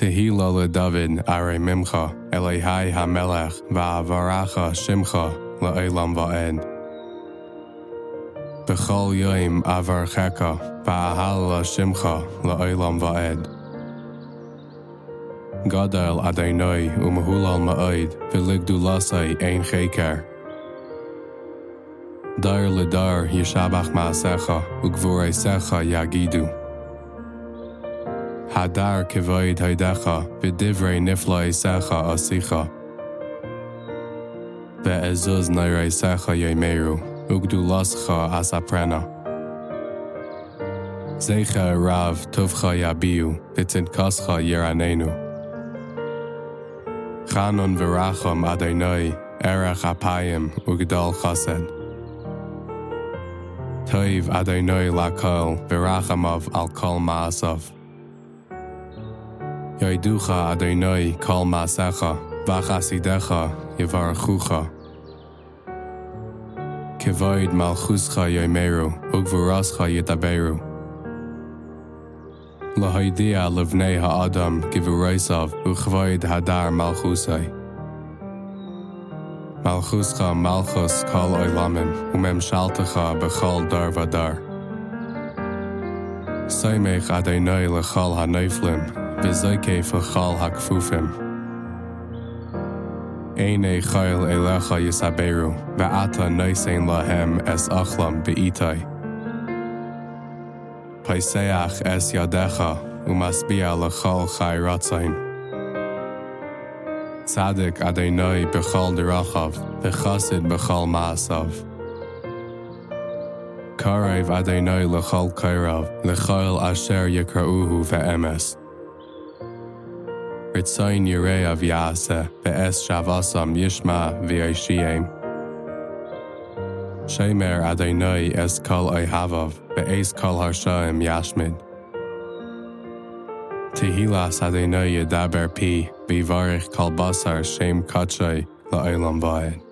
Tehila le David are mimcha, Elihai hamelech, va'avaracha shimcha, la'elam va'ed. Bechol yoim avarchecha, va'ahal shimcha, la'elam va'ed. Gadal Adonai umahulal ma'id, v'ligdu lasai ein cheker. Dar le dar yishabach ma'asecha, ugvurei secha yagidu. Hadar kivoid haidecha, v'divrei niflai secha asicha. Ve'ezuz nairei secha yemeru, ugdu lascha as aprena. Zecha rav tuvcha yabiu, v'tzin kascha yeranenu. Chanon v'racham Adonai, erech apayim, ugdal chased. Toiv Adonai lakol, v'rachamav al kol ma'asav. Yoiducha Adonai kol masecha, v'chasidecha yivarechucha. Kivoid malchuscha yoimeru, ugvurascha yitaberu. Lahaidia levnei ha'adam givuraisav, uchvoid hadar malchusai. Malchuscha malchus kol oilamin, umem shaltecha bechol dar vadar. Saimech Adonai lechal ha-neiflim, v'zoike f'chal ha-kfufim. Eine chayil elecha yisaberu, ve'ata noisein lahem es achlam be'itai. Paiseach es yadecha, umasbia lechal chai ratzain. Tzadik Adonai bechal derachav, v'chasid bechal ma'asav. Karev Adonai lechal kairav, lechal asher yikra'uhu ve'emes. Ritzain yireav ya'aseh, ve'es shavasam yishma v'yashiem. Shemer Adonai es kol oihavav, ve'es kol harshaim yashmid. Tehilas Adonai yedaber pi, v'varich kol basar shem kachay la'olam va'ed.